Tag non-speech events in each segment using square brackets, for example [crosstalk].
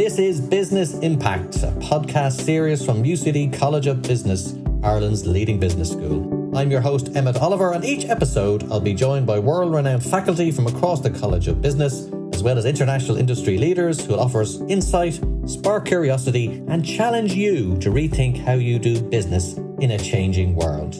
This is Business Impact, a podcast series from UCD College of Business, Ireland's leading business school. I'm your host, Emmett Oliver, and each episode I'll be joined by world renowned faculty from across the College of Business, as well as international industry leaders who will offer us insight, spark curiosity, and challenge you to rethink how you do business in a changing world.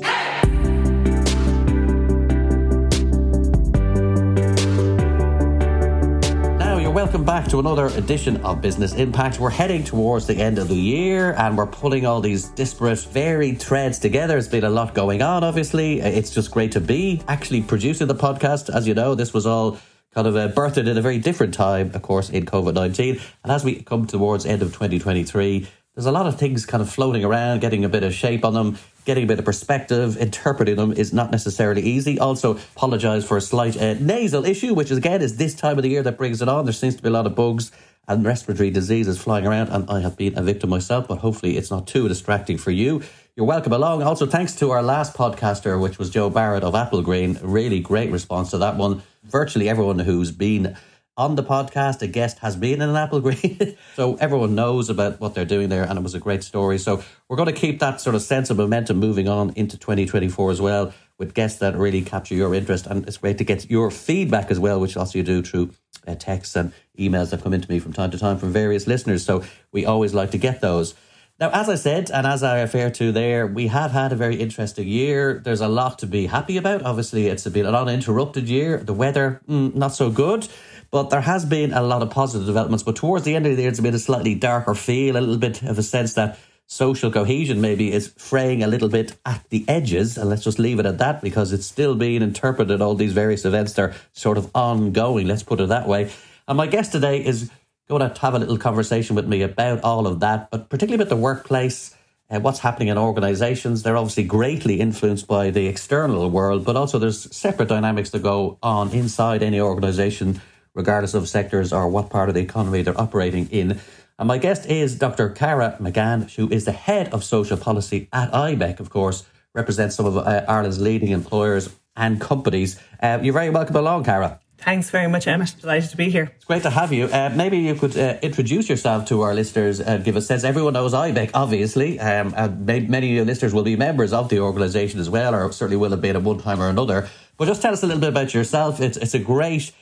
Welcome back to another edition of Business Impact. We're heading towards the end of the year and we're pulling all these disparate, varied threads together. There's been a lot going on, obviously. It's just great to be actually producing the podcast. As you know, this was all kind of uh, birthed at a very different time, of course, in COVID 19. And as we come towards end of 2023, there's a lot of things kind of floating around, getting a bit of shape on them getting a bit of perspective, interpreting them is not necessarily easy. Also, apologise for a slight uh, nasal issue, which is again is this time of the year that brings it on. There seems to be a lot of bugs and respiratory diseases flying around, and I have been a victim myself, but hopefully it's not too distracting for you. You're welcome along. Also, thanks to our last podcaster, which was Joe Barrett of Applegreen. Really great response to that one. Virtually everyone who's been on the podcast. A guest has been in an Applegreen. [laughs] so everyone knows about what they're doing there, and it was a great story. So we're going to keep that sort of sense of momentum moving on into 2024 as well with guests that really capture your interest. And it's great to get your feedback as well, which also you do through uh, texts and emails that come into me from time to time from various listeners. So we always like to get those. Now, as I said, and as I refer to there, we have had a very interesting year. There's a lot to be happy about. Obviously, it's been an uninterrupted year. The weather, mm, not so good. But there has been a lot of positive developments. But towards the end of the year, it's been a slightly darker feel, a little bit of a sense that social cohesion maybe is fraying a little bit at the edges. And let's just leave it at that because it's still being interpreted. All these various events are sort of ongoing, let's put it that way. And my guest today is going to have a little conversation with me about all of that, but particularly about the workplace. Uh, what's happening in organizations. They're obviously greatly influenced by the external world, but also there's separate dynamics that go on inside any organization regardless of sectors or what part of the economy they're operating in. And my guest is Dr. Kara McGannon, who is the head of social policy at IBEC, of course, represents some of uh, Ireland's leading employers and companies. Uh, you're very welcome along, Kara. Thanks very much, Emma. Delighted to be here. It's great to have you. Uh, maybe you could uh, introduce yourself to our listeners and give us a sense. Everyone knows IBEC, obviously. Um, and many of your listeners will be members of the organisation as well, or certainly will have been at one time or another. But just tell us a little bit about yourself. It's, it's a great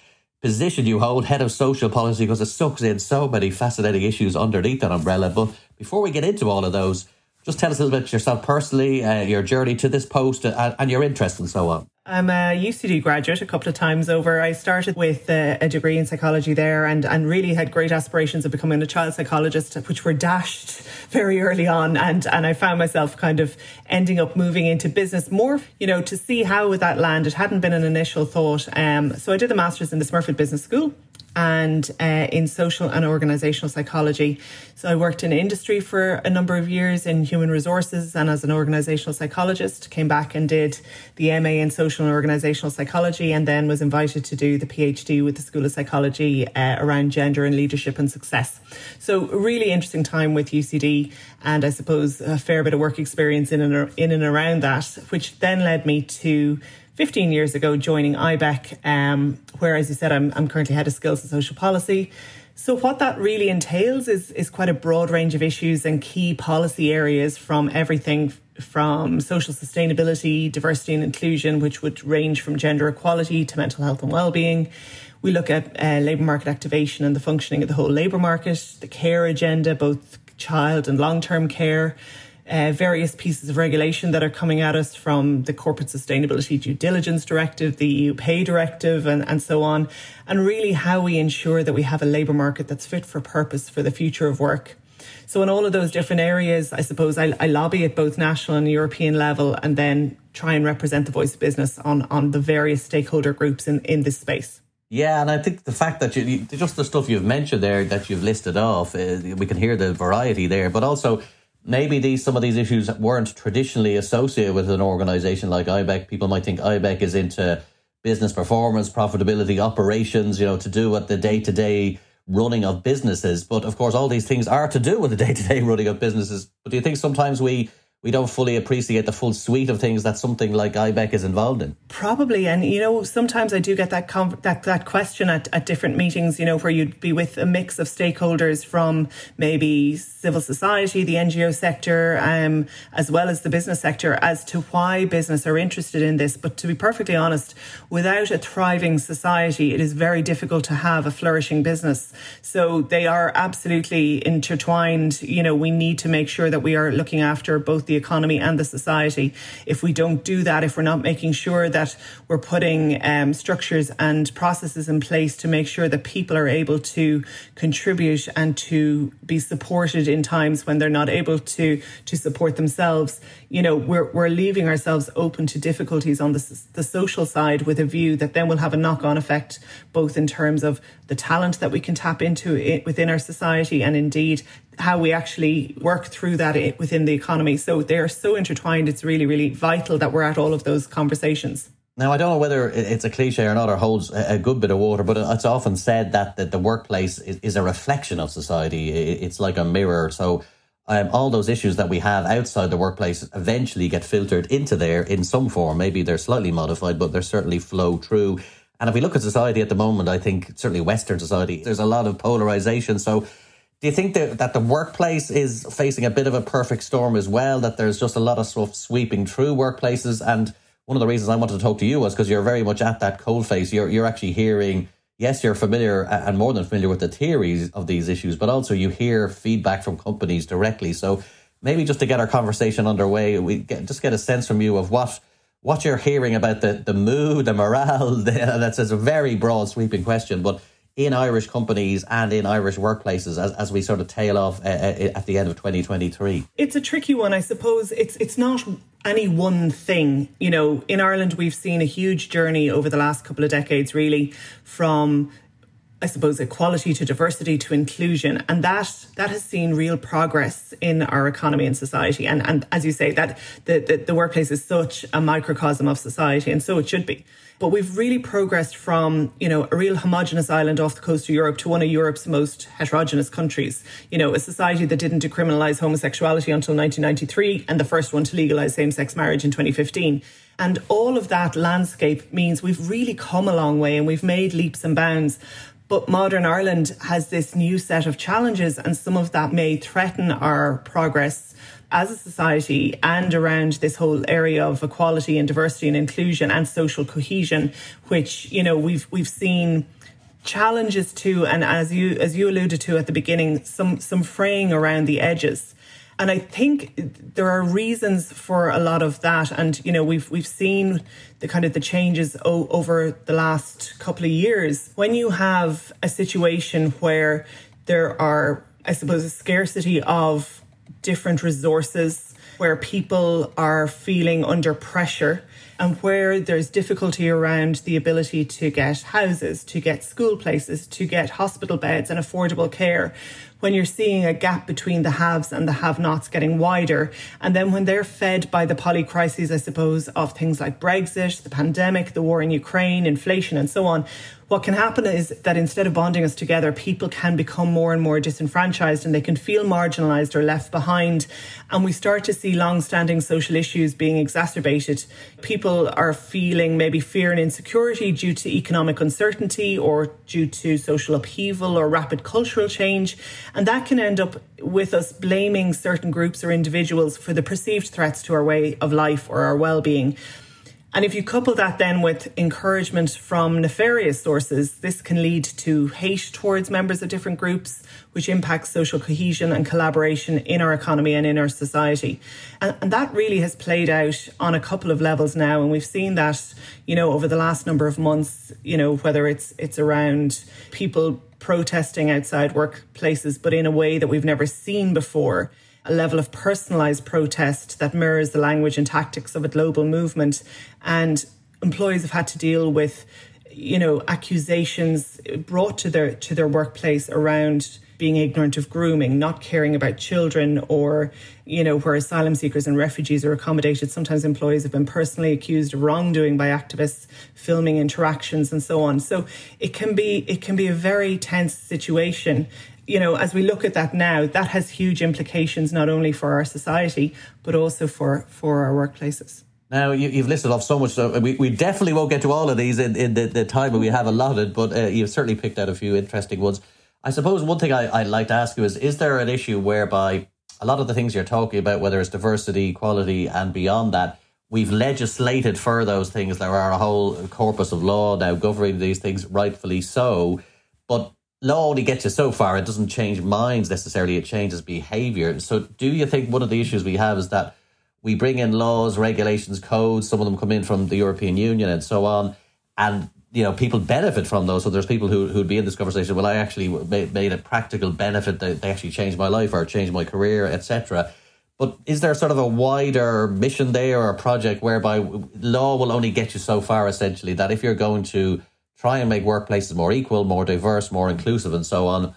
position you hold, head of social policy, because it sucks in so many fascinating issues underneath that umbrella. But before we get into all of those, just tell us a little bit yourself personally, uh, your journey to this post, uh, and your interest and so on. I'm a UCD graduate a couple of times over. I started with a, a, degree in psychology there and, and really had great aspirations of becoming a child psychologist, which were dashed [laughs] very early on. And, and I found myself kind of ending up moving into business more, you know, to see how would that land. It hadn't been an initial thought. Um, so I did the master's in the Smurfit Business School and uh, in social and organizational psychology. So I worked in industry for a number of years in human resources and as an organizational psychologist. Came back and did the MA in social and organizational psychology, and then was invited to do the PhD with the School of Psychology uh, around gender and leadership and success. So really interesting time with UCD, and I suppose a fair bit of work experience in and in and around that, which then led me to 15 years ago joining IBEC, um, where, as you said, I'm, I'm currently head of skills and social policy. So, what that really entails is, is quite a broad range of issues and key policy areas from everything from social sustainability, diversity and inclusion, which would range from gender equality to mental health and well-being. We look at uh, labour market activation and the functioning of the whole labour market, the care agenda, both child and long-term care, uh, various pieces of regulation that are coming at us from the Corporate Sustainability Due Diligence Directive, the EU Pay Directive, and, and so on, and really how we ensure that we have a labour market that's fit for purpose for the future of work. So, in all of those different areas, I suppose I, I lobby at both national and European level and then try and represent the voice of business on, on the various stakeholder groups in, in this space. Yeah, and I think the fact that you just the stuff you've mentioned there that you've listed off, uh, we can hear the variety there, but also maybe these some of these issues weren't traditionally associated with an organization like IBEC. People might think IBEC is into business performance, profitability, operations, you know, to do with the day to day running of businesses. But of course, all these things are to do with the day to day running of businesses. But do you think sometimes we we don't fully appreciate the full suite of things that something like IBEC is involved in. Probably, and you know, sometimes I do get that com- that that question at, at different meetings. You know, where you'd be with a mix of stakeholders from maybe civil society, the NGO sector, um, as well as the business sector, as to why business are interested in this. But to be perfectly honest, without a thriving society, it is very difficult to have a flourishing business. So they are absolutely intertwined. You know, we need to make sure that we are looking after both the economy and the society. If we don't do that, if we're not making sure that we're putting um, structures and processes in place to make sure that people are able to contribute and to be supported in times when they're not able to to support themselves, you know, we're we're leaving ourselves open to difficulties on the the social side with a view that then will have a knock on effect both in terms of the talent that we can tap into within our society and indeed how we actually work through that within the economy. So they are so intertwined. It's really, really vital that we're at all of those conversations. Now, I don't know whether it's a cliche or not, or holds a good bit of water, but it's often said that, that the workplace is, a reflection of society. It's like a mirror. So, um, all those issues that we have outside the workplace eventually get filtered into there in some form. Maybe they're slightly modified, but they certainly flow through. And if we look at society at the moment, I think certainly Western society, there's a lot of polarization. So, do you think that, that the workplace is facing a bit of a perfect storm as well? That there's just a lot of stuff sweeping through workplaces? And one of the reasons I wanted to talk to you was because you're very much at that cold face. You're, you're actually hearing, yes, you're familiar and more than familiar with the theories of these issues, but also you hear feedback from companies directly. So maybe just to get our conversation underway, we get, just get a sense from you of what what you're hearing about the, the mood, the morale. [laughs] The, that's a very broad, sweeping question, but in Irish companies and in Irish workplaces as, as we sort of tail off uh, uh at the end of 2023? It's a tricky one, I suppose. It's it's not any one thing. You know, in Ireland, we've seen a huge journey over the last couple of decades, really, from I suppose equality to diversity to inclusion, and that that has seen real progress in our economy and society. And and as you say, that the, the, the workplace is such a microcosm of society, and so it should be. But we've really progressed from, you know, a real homogenous island off the coast of Europe to one of Europe's most heterogeneous countries. You know, a society that didn't decriminalise homosexuality until 1993 and the first one to legalise same sex marriage in 2015. And all of that landscape means we've really come a long way and we've made leaps and bounds. But modern Ireland has this new set of challenges, and some of that may threaten our progress as a society and around this whole area of equality and diversity and inclusion and social cohesion, which, you know, we've we've seen challenges to and as you as you alluded to at the beginning, some some fraying around the edges. And I think there are reasons for a lot of that. And, you know, we've we've seen the kind of the changes o- over the last couple of years. When you have a situation where there are, I suppose, a scarcity of different resources, where people are feeling under pressure and where there's difficulty around the ability to get houses, to get school places, to get hospital beds and affordable care, when you're seeing a gap between the haves and the have nots getting wider. And then when they're fed by the polycrises, I suppose, of things like Brexit, the pandemic, the war in Ukraine, inflation, and so on, what can happen is that instead of bonding us together, people can become more and more disenfranchised and they can feel marginalized or left behind. And we start to see long standing social issues being exacerbated. People are feeling maybe fear and insecurity due to economic uncertainty or due to social upheaval or rapid cultural change. And that can end up with us blaming certain groups or individuals for the perceived threats to our way of life or our well being. And if you couple that then with encouragement from nefarious sources, this can lead to hate towards members of different groups, which impacts social cohesion and collaboration in our economy and in our society. And, and, that really has played out on a couple of levels now. And we've seen that, you know, over the last number of months, you know, whether it's it's around people protesting outside workplaces, but in a way that we've never seen before a level of personalised protest that mirrors the language and tactics of a global movement. And employees have had to deal with, you know, accusations brought to their to their workplace around being ignorant of grooming, not caring about children, or, you know, where asylum seekers and refugees are accommodated. Sometimes employees have been personally accused of wrongdoing by activists, filming interactions and so on. So it can be it can be a very tense situation you know, as we look at that now, that has huge implications not only for our society, but also for, for our workplaces. Now, you, have listed off so much. So we, we definitely won't get to all of these in, in the, the time that we have allotted, but uh, you've certainly picked out a few interesting ones. I suppose one thing I, I'd like to ask you is Is there an issue whereby a lot of the things you're talking about, whether it's diversity, equality, and beyond that, we've legislated for those things. There are a whole corpus of law now governing these things, rightfully so. But law only gets you so far. It doesn't change minds necessarily, it changes behavior. So, do you think one of the issues we have is that we bring in laws, regulations, codes, some of them come in from the European Union and so on, and you know people benefit from those. So there's people who who'd be in this conversation. Well, I actually made, made a practical benefit. They, they actually changed my life or changed my career, etc. But is there sort of a wider mission there or a project whereby law will only get you so far, essentially, that if you're going to try and make workplaces more equal, more diverse, more inclusive, and so on,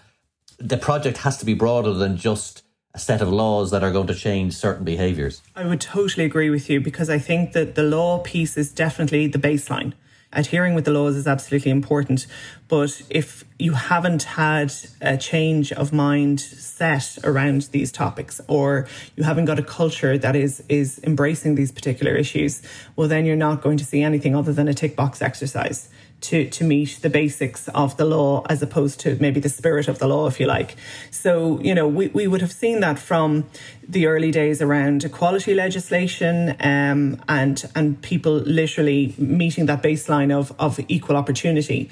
the project has to be broader than just a set of laws that are going to change certain behaviors? I would totally agree with you because I think that the law piece is definitely the baseline adhering with the laws is absolutely important. But if you haven't had a change of mind set around these topics, or you haven't got a culture that is is embracing these particular issues, well, then you're not going to see anything other than a tick box exercise to, to meet the basics of the law as opposed to maybe the spirit of the law, if you like. So, you know, we, we would have seen that from the early days around equality legislation um, and and people literally meeting that baseline of, of equal opportunity.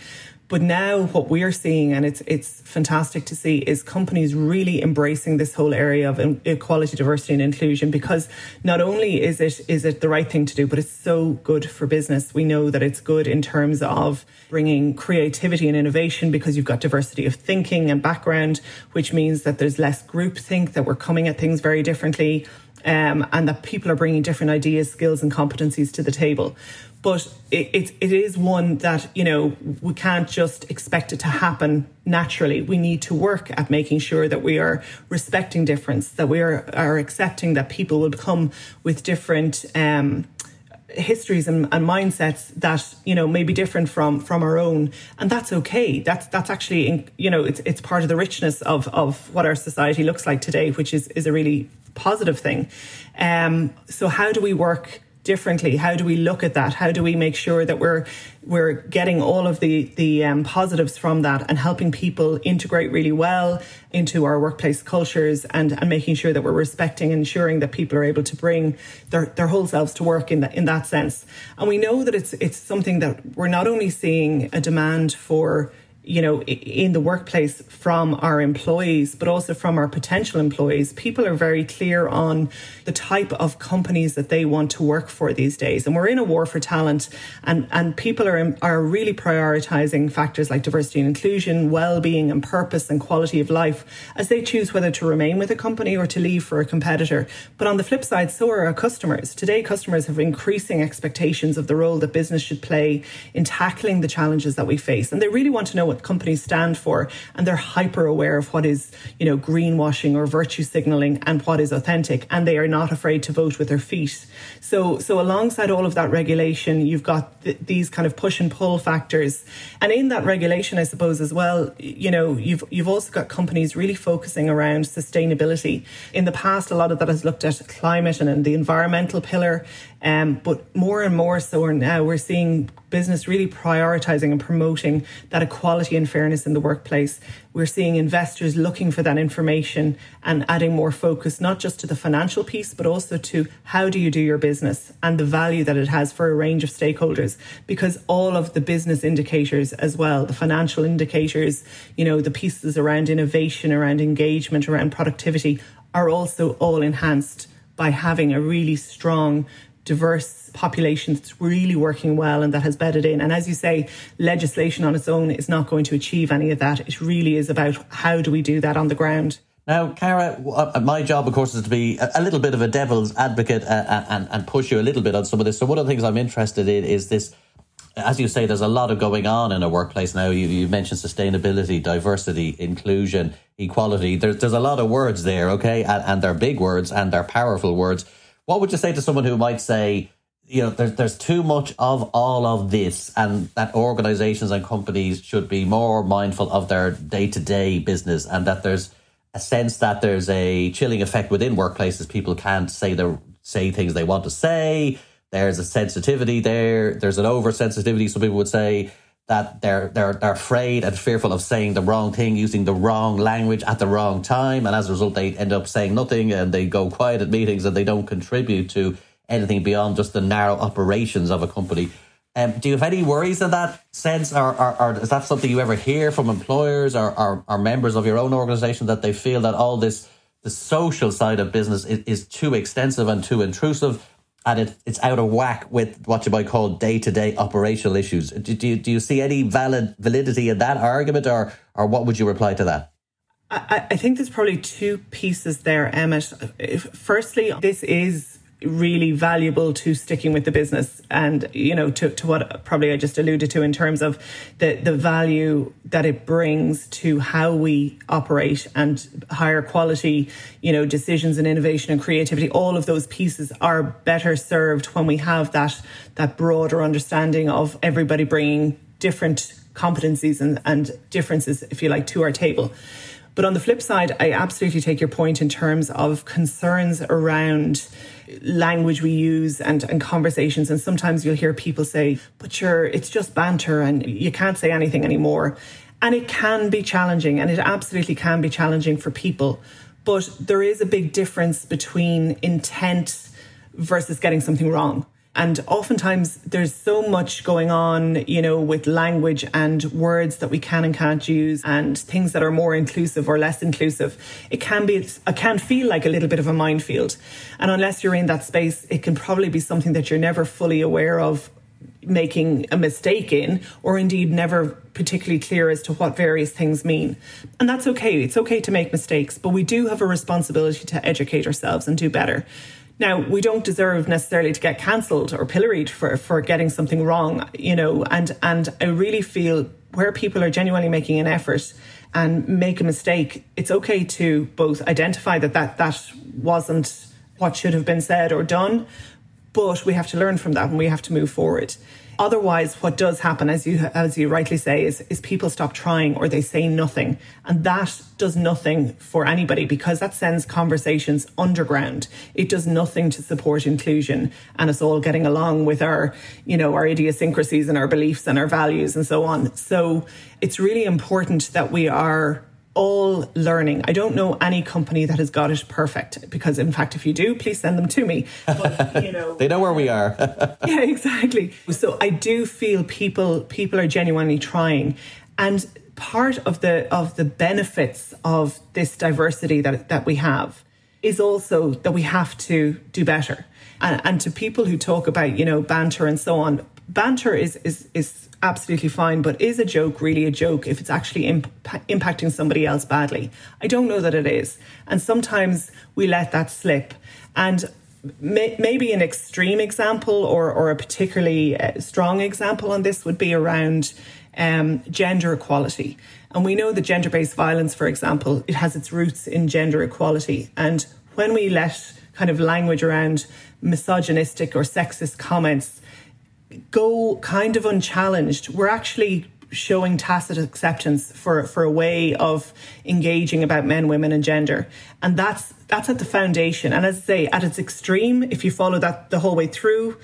But now what we're seeing, and it's it's fantastic to see, is companies really embracing this whole area of equality, diversity, and inclusion. Because not only is it is it the right thing to do, but it's so good for business. We know that it's good in terms of bringing creativity and innovation because you've got diversity of thinking and background, which means that there's less groupthink, that we're coming at things very differently. Um, and that people are bringing different ideas, skills, and competencies to the table. But it, it, it is one that you know we can't just expect it to happen naturally. We need to work at making sure that we are respecting difference that we are, are accepting that people will come with different um, histories and, and, mindsets that you know may be different from from our own. And that's okay. That's that's actually you know it's it's part of the richness of of what our society looks like today which is is a really positive thing um so how do we work differently? How do we look at that? How do we make sure that we're we're getting all of the the um, positives from that and helping people integrate really well into our workplace cultures and and making sure that we're respecting and ensuring that people are able to bring their their whole selves to work in that in that sense. And we know that it's it's something that we're not only seeing a demand for you know, in the workplace from our employees, but also from our potential employees. People are very clear on the type of companies that they want to work for these days. And we're in a war for talent, and, and people are, are really prioritizing factors like diversity and inclusion, well being, and purpose and quality of life as they choose whether to remain with a company or to leave for a competitor. But on the flip side, so are our customers. Today, customers have increasing expectations of the role that business should play in tackling the challenges that we face. And they really want to know what companies stand for and they're hyper aware of what is, you know, greenwashing or virtue signaling and what is authentic and they are not afraid to vote with their feet. So so alongside all of that regulation, you've got th- these kind of push and pull factors. And in that regulation I suppose as well, you know, you've you've also got companies really focusing around sustainability. In the past a lot of that has looked at climate and, and the environmental pillar um, but more and more so now we're seeing business really prioritizing and promoting that equality and fairness in the workplace. We're seeing investors looking for that information and adding more focus, not just to the financial piece, but also to how do you do your business and the value that it has for a range of stakeholders. Because all of the business indicators as well, the financial indicators, you know, the pieces around innovation, around engagement, around productivity are also all enhanced by having a really strong diverse population that's really working well and that has bedded in. And as you say, legislation on its own is not going to achieve any of that. It really is about how do we do that on the ground. Now, Kara, uh, my job, of course, is to be a little bit of a devil's advocate uh, uh, and, and push you a little bit on some of this. So, one of the things I'm interested in is this. As you say, there's a lot of going on in a workplace now. You, you mentioned sustainability, diversity, inclusion, equality. There's, there's a lot of words there, okay? And, and they're big words and they're powerful words. What would you say to someone who might say, you know there's there's too much of all of this, and that organizations and companies should be more mindful of their day to day business, and that there's a sense that there's a chilling effect within workplaces. People can't say the say things they want to say. There's a sensitivity there. There's an oversensitivity. Some people would say that they're they're they're afraid and fearful of saying the wrong thing, using the wrong language at the wrong time, and as a result, they end up saying nothing and they go quiet at meetings and they don't contribute to anything beyond just the narrow operations of a company. Um, do you have any worries in that sense, or, or, or, is that something you ever hear from employers or, or, or members of your own organization that they feel that all this the social side of business is, is too extensive and too intrusive, and it, it's out of whack with what you might call day to day operational issues. Do, do, you, do you see any valid validity in that argument, or or what would you reply to that? I, I think there's probably two pieces there, Emmett. Firstly, this is really valuable to sticking with the business. And you know to, to what probably I just alluded to in terms of the the value that it brings to how we operate and higher quality you know decisions and innovation and creativity all of those pieces are better served when we have that that broader understanding of everybody bringing different competencies and, and differences if you like to our table but on the flip side I absolutely take your point in terms of concerns around language we use and, and conversations. And sometimes you'll hear people say, but it's just banter and you can't say anything anymore. And it can be challenging, and it absolutely can be challenging for people. But there is a big difference between intent versus getting something wrong. And oftentimes there's so much going on, you know, with language and words that we can and can't use and things that are more inclusive or less inclusive. It can be, it can feel like a little bit of a minefield. And unless you're in that space, it can probably be something that you're never fully aware of making a mistake in, or indeed never particularly clear as to what various things mean. And that's okay. It's okay to make mistakes, but we do have a responsibility to educate ourselves and do better. Now, we don't deserve necessarily to get cancelled or pilloried for, for getting something wrong, you know, and, and I really feel where people are genuinely making an effort and make a mistake, it's okay to both identify that that, that wasn't what should have been said or done, but we have to learn from that and we have to move forward. Otherwise, what does happen, as you as you rightly say, is is people stop trying or they say nothing, and that does nothing for anybody because that sends conversations underground. It does nothing to support inclusion and us all getting along with our, you know, our idiosyncrasies and our beliefs and our values and so on. So it's really important that we are all learning. I don't know any company that has got it perfect because, in fact, if you do, please send them to me. But, you know, [laughs] they know where we are. [laughs] yeah, exactly. So I do feel people people are genuinely trying, and part of the of the benefits of this diversity that that we have is also that we have to do better. And, and to people who talk about you know banter and so on, banter is is is absolutely fine, but is a joke really a joke if it's actually imp- impacting somebody else badly? I don't know that it is. And sometimes we let that slip. And may- maybe an extreme example or, or a particularly uh, strong example on this would be around um, gender equality. And we know that gender based violence, for example, it has its roots in gender equality. And when we let kind of language around misogynistic or sexist comments go kind of unchallenged, we're actually showing tacit acceptance for for a way of engaging about men, women, and gender, and that's that's at the foundation. And as I say, at its extreme, if you follow that the whole way through,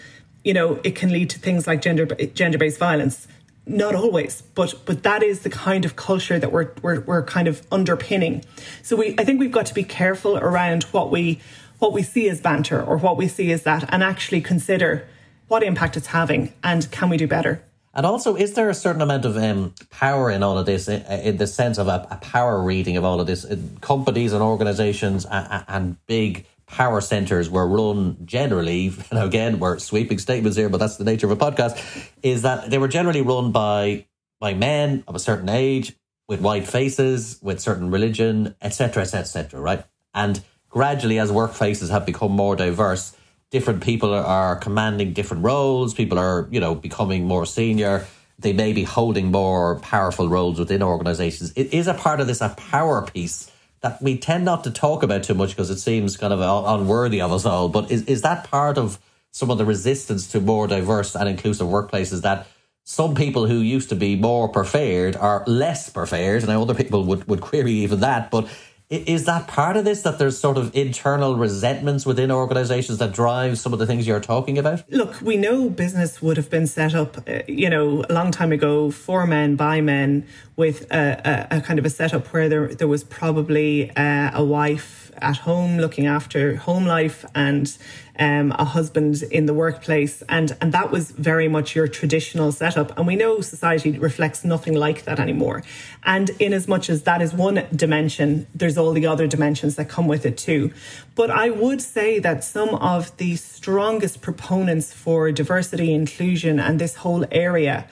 you know it can lead to things like gender gender based violence. Not always, but but that is the kind of culture that we're we're we're kind of underpinning. So we I think we've got to be careful around what we what we see as banter or what we see as that, and actually consider what impact it's having, and can we do better? And also, is there a certain amount of um, power in all of this, in, in the sense of a, a, power reading of all of this? Uh, companies and organizations and, and big power centers were run generally, [laughs] and again, we're sweeping statements here, but that's the nature of a podcast, is that they were generally run by by men of a certain age, with white faces, with certain religion, etc., etc., etc., right? And gradually, as workplaces have become more diverse, different people are commanding different roles. People are, you know, becoming more senior. They may be holding more powerful roles within organizations. It is a part of this, a power piece that we tend not to talk about too much because it seems kind of uh, unworthy of us all. But is, is that part of some of the resistance to more diverse and inclusive workplaces that some people who used to be more preferred are less preferred, and other people would, would query even that. But is that part of this that there's sort of internal resentments within organizations that drive some of the things you're talking about? Look, we know business would have been set up, uh, you know, a long time ago for men by men with a, a, a kind of a setup where there there was probably uh, a wife at home looking after home life and um, a husband in the workplace. And, and that was very much your traditional setup. And we know society reflects nothing like that anymore. And in as much as that is one dimension, there's all the other dimensions that come with it too. But I would say that some of the strongest proponents for diversity, inclusion, and this whole area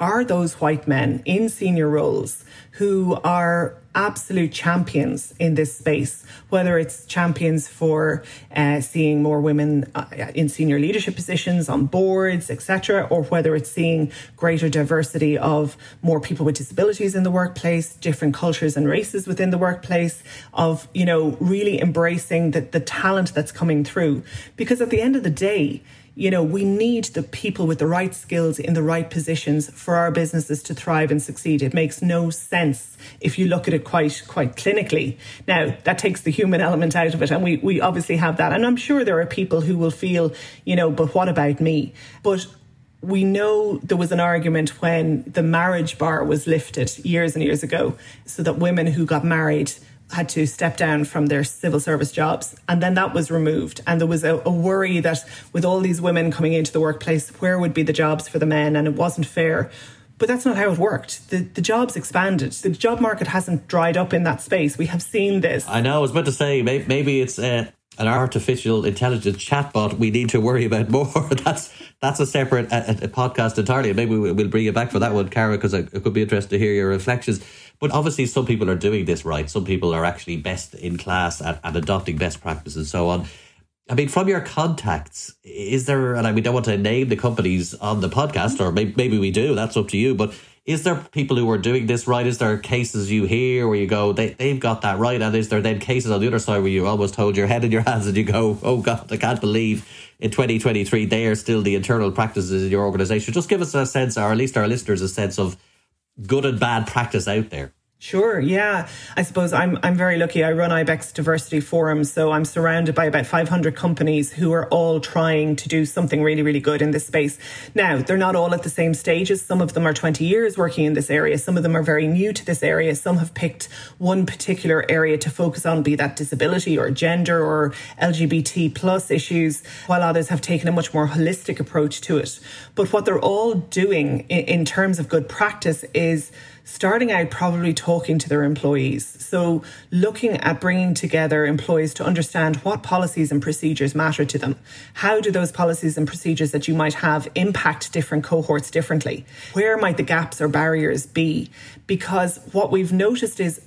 are those white men in senior roles who are absolute champions in this space, whether it's champions for uh, seeing more women uh, in senior leadership positions on boards, etc., or whether it's seeing greater diversity of more people with disabilities in the workplace, different cultures and races within the workplace, of you know really embracing the, the talent that's coming through. Because at the end of the day, you know, we need the people with the right skills in the right positions for our businesses to thrive and succeed. It makes no sense if you look at it quite quite clinically. Now, that takes the human element out of it, and we, we obviously have that. And I'm sure there are people who will feel, you know, but what about me? But we know there was an argument when the marriage bar was lifted years and years ago, so that women who got married had to step down from their civil service jobs. And then that was removed. And there was a, a, worry that with all these women coming into the workplace, where would be the jobs for the men? And it wasn't fair. But that's not how it worked. The, the jobs expanded. The job market hasn't dried up in that space. We have seen this. I know. I was about to say maybe, maybe it's uh, an artificial intelligence chatbot we need to worry about more. [laughs] that's that's a separate a, a podcast entirely. Maybe we'll, bring you back for that one, Kara, because it could be interesting to hear your reflections. But obviously, some people are doing this right. Some people are actually best in class at, at adopting best practice and so on. I mean, from your contacts, is there, and I, we don't want to name the companies on the podcast, or maybe, maybe we do, that's up to you, but is there people who are doing this right? Is there cases you hear where you go, they, they've got that right? And is there then cases on the other side where you almost hold your head in your hands and you go, oh God, I can't believe in 2023 they are still the internal practices in your organization? Just give us a sense, or at least our listeners, a sense of good and bad practice out there? Sure. Yeah. I suppose I'm I'm very lucky. I run IBEC's diversity forums, so I'm surrounded by about 500 companies who are all trying to do something really really good in this space. Now, they're not all at the same stages. Some of them are 20 years working in this area. Some of them are very new to this area. Some have picked one particular area to focus on, be that disability or gender or LGBT plus issues, while others have taken a much more holistic approach to it. But what they're all doing in, in terms of good practice is starting out probably talking to their employees. So, looking at bringing together employees to understand what policies and procedures matter to them. How do those policies and procedures that you might have impact different cohorts differently? Where might the gaps or barriers be? Because what we've noticed is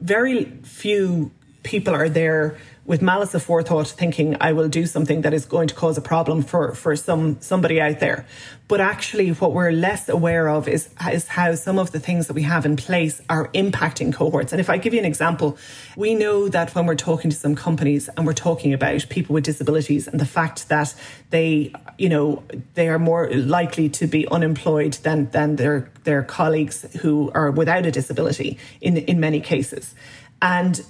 very few people are there with malice aforethought thinking I will do something that is going to cause a problem for, for some somebody out there. But actually what we're less aware of is, is how some of the things that we have in place are impacting cohorts. And if I give you an example, we know that when we're talking to some companies and we're talking about people with disabilities and the fact that they, you know, they are more likely to be unemployed than, than their, their colleagues who are without a disability in, in many cases. And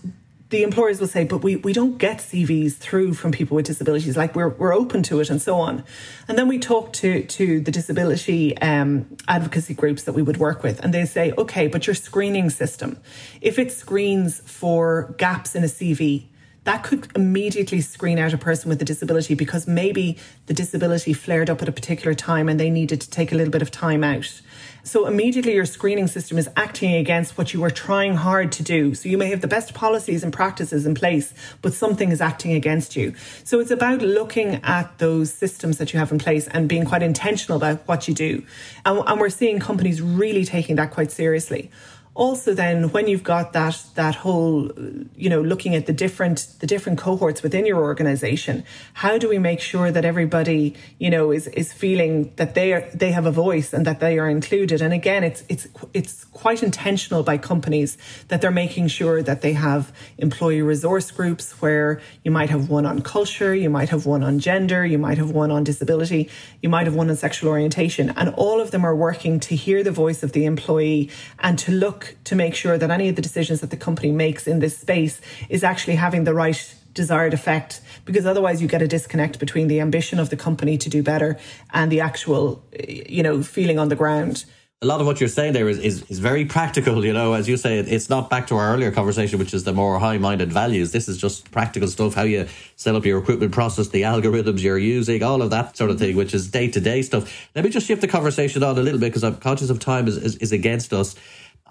the employers will say, but we, we don't get CVs through from people with disabilities. Like we're, we're open to it and so on. And then we talk to, to the disability um, advocacy groups that we would work with and they say, okay, but your screening system, if it screens for gaps in a CV, that could immediately screen out a person with a disability because maybe the disability flared up at a particular time and they needed to take a little bit of time out. So immediately your screening system is acting against what you were trying hard to do. So you may have the best policies and practices in place, but something is acting against you. So it's about looking at those systems that you have in place and being quite intentional about what you do. And, and we're seeing companies really taking that quite seriously. Also then when you've got that that whole you know looking at the different the different cohorts within your organization how do we make sure that everybody you know is is feeling that they are they have a voice and that they are included? And again it's it's it's quite intentional by companies that they're making sure that they have employee resource groups where you might have one on culture you might have one on gender you might have one on disability you might have one on sexual orientation. And all of them are working to hear the voice of the employee and to look to make sure that any of the decisions that the company makes in this space is actually having the right desired effect because otherwise you get a disconnect between the ambition of the company to do better and the actual eh, you know feeling on the ground a lot of what you're saying there is, is, is very practical, you know, as you say, it's not back to our earlier conversation, which is the more high minded values. This is just practical stuff, how you set up your recruitment process, the algorithms you're using, all of that sort of thing, which is day to day stuff. Let me just shift the conversation on a little bit because I'm conscious of time is, is, is against us.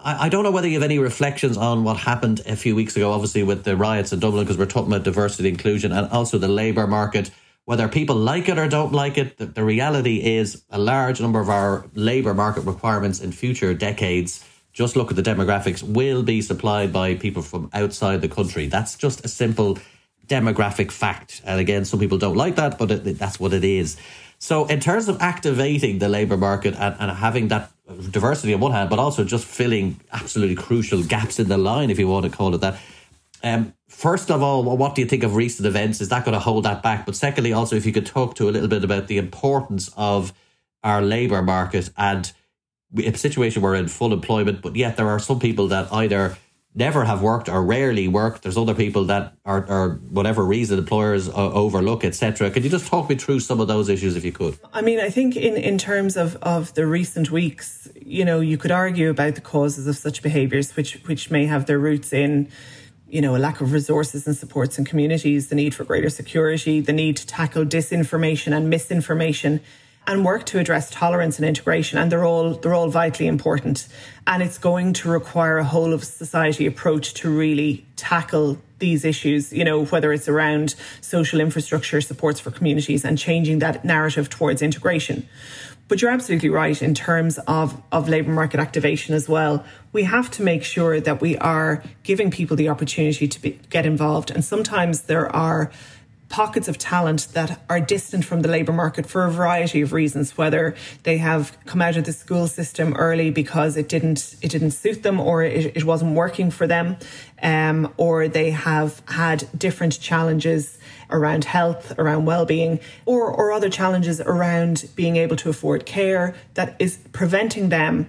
I, I don't know whether you have any reflections on what happened a few weeks ago, obviously, with the riots in Dublin, because we're talking about diversity, inclusion, and also the labour market. Whether people like it or don't like it, the, the reality is a large number of our labour market requirements in future decades just look at the demographics, will be supplied by people from outside the country. That's just a simple demographic fact. And again, some people don't like that, but it, that's what it is. So, in terms of activating the labour market and, and having that diversity on one hand, but also just filling absolutely crucial gaps in the line, if you want to call it that. Um, first of all, what do you think of recent events? Is that going to hold that back? But secondly, also, if you could talk to a little bit about the importance of our labour market and a situation we're in full employment, but yet there are some people that either never have worked or rarely work. There's other people that are, are whatever reason employers uh, overlook, etc. Could you just talk me through some of those issues if you could? I mean, I think in, in terms of, of the recent weeks, you know, you could argue about the causes of such behaviours, which which may have their roots in you know, a lack of resources and supports in communities, the need for greater security, the need to tackle disinformation and misinformation and work to address tolerance and integration and they're all they're all vitally important and it's going to require a whole of society approach to really tackle these issues you know whether it's around social infrastructure supports for communities and changing that narrative towards integration but you're absolutely right in terms of, of labour market activation as well. We have to make sure that we are giving people the opportunity to be, get involved. And sometimes there are pockets of talent that are distant from the labour market for a variety of reasons, whether they have come out of the school system early because it didn't it didn't suit them or it, it wasn't working for them, um, or they have had different challenges around health, around well-being, or or other challenges around being able to afford care that is preventing them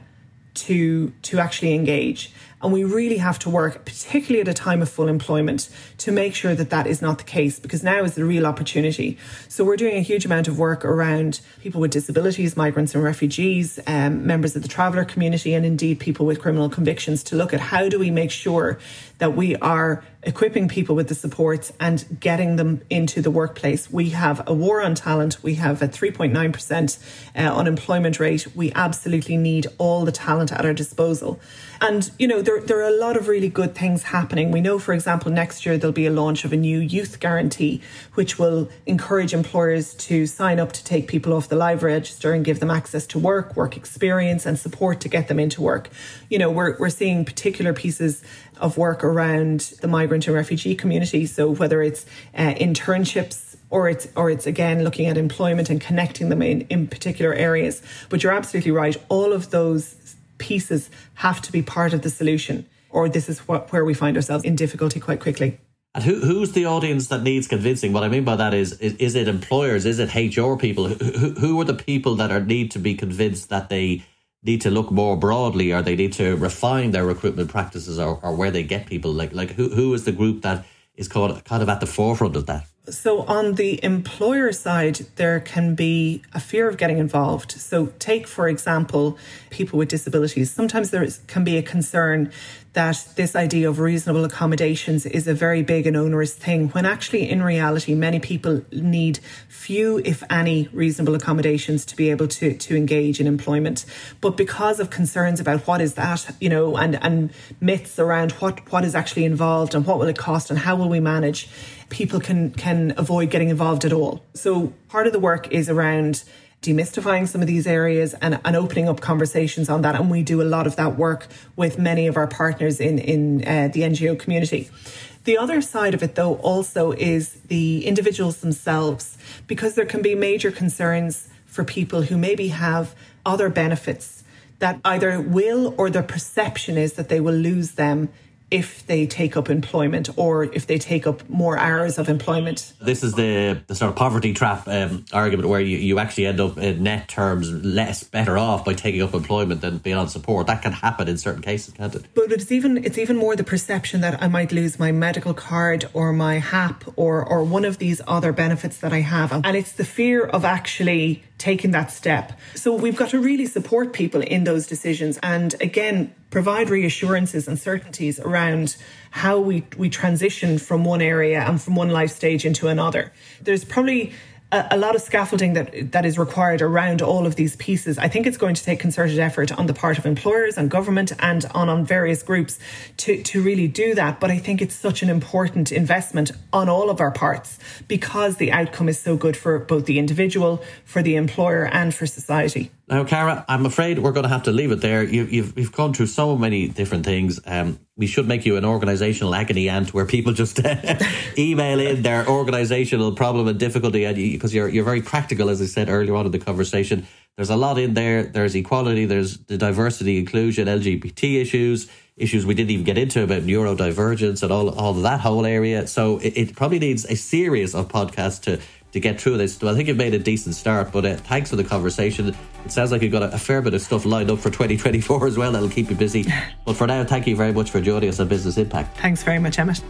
to to actually engage and we really have to work particularly at a time of full employment to make sure that that is not the case because now is the real opportunity so we're doing a huge amount of work around people with disabilities migrants and refugees um, members of the traveller community and indeed people with criminal convictions to look at how do we make sure that we are equipping people with the supports and getting them into the workplace. We have a war on talent. We have a 3.9% uh, unemployment rate. We absolutely need all the talent at our disposal. And, you know, there, there are a lot of really good things happening. We know, for example, next year there'll be a launch of a new youth guarantee, which will encourage employers to sign up to take people off the live register and give them access to work, work experience, and support to get them into work. You know, we're, we're seeing particular pieces of work around the migrant and refugee community. So whether it's uh, internships or it's or it's again looking at employment and connecting them in, in particular areas. But you're absolutely right. All of those pieces have to be part of the solution, or this is what, where we find ourselves in difficulty quite quickly. And who, who's the audience that needs convincing? What I mean by that is, is, is it employers? Is it HR people? Who, who are the people that are need to be convinced that they need to look more broadly or they need to refine their recruitment practices or, or where they get people like like who, who is the group that is called kind of at the forefront of that so on the employer side there can be a fear of getting involved so take for example people with disabilities sometimes there is, can be a concern that this idea of reasonable accommodations is a very big and onerous thing, when actually, in reality, many people need few, if any, reasonable accommodations to be able to, to engage in employment. But because of concerns about what is that, you know, and, and myths around what, what is actually involved and what will it cost and how will we manage, people can, can avoid getting involved at all. So part of the work is around demystifying some of these areas and, and opening up conversations on that. And we do a lot of that work with many of our partners in, in uh, the NGO community. The other side of it, though, also is the individuals themselves, because there can be major concerns for people who maybe have other benefits that either will or their perception is that they will lose them if they take up employment or if they take up more hours of employment. This is the, the sort of poverty trap um, argument where you, you actually end up in net terms less better off by taking up employment than being on support. That can happen in certain cases, can't it? But it's even it's even more the perception that I might lose my medical card or my HAP or or one of these other benefits that I have. And it's the fear of actually taking that step. So we've got to really support people in those decisions and again provide reassurances and certainties around how we, we transition from one area and from one life stage into another. There's probably a, a, lot of scaffolding that that is required around all of these pieces. I think it's going to take concerted effort on the part of employers and government and on, on various groups to, to really do that. But I think it's such an important investment on all of our parts because the outcome is so good for both the individual, for the employer, and for society. Now, Kara, I'm afraid we're going to have to leave it there. You, you've you've gone through so many different things. Um, we should make you an organizational agony ant where people just [laughs] email in their organizational problem and difficulty, and because you, you're you're very practical, as I said earlier on in the conversation. There's a lot in there. There's equality. There's the diversity, inclusion, LGBT issues, issues we didn't even get into about neurodivergence and all all that whole area. So it, it probably needs a series of podcasts to to get through this. Well, I think you've made a decent start, but uh, thanks for the conversation. It sounds like you've got a, a, fair bit of stuff lined up for 2024 as well that'll keep you busy. [laughs] But for now, thank you very much for joining us on Business Impact. Thanks very much, Emmett.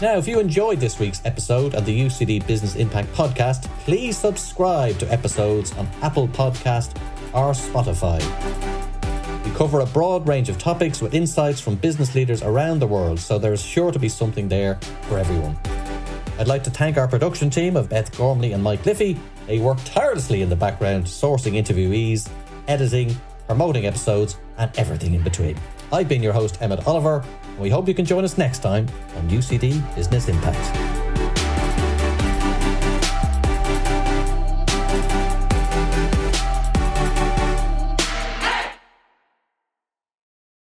Now, if you enjoyed this week's episode of the UCD Business Impact Podcast, please subscribe to episodes on Apple Podcast or Spotify. Cover a broad range of topics with insights from business leaders around the world, so there's sure to be something there for everyone. I'd like to thank our production team of Beth Gormley and Mike Liffey. They work tirelessly in the background, sourcing interviewees, editing, promoting episodes, and everything in between. I've been your host, Emmett Oliver, and we hope you can join us next time on UCD Business Impact.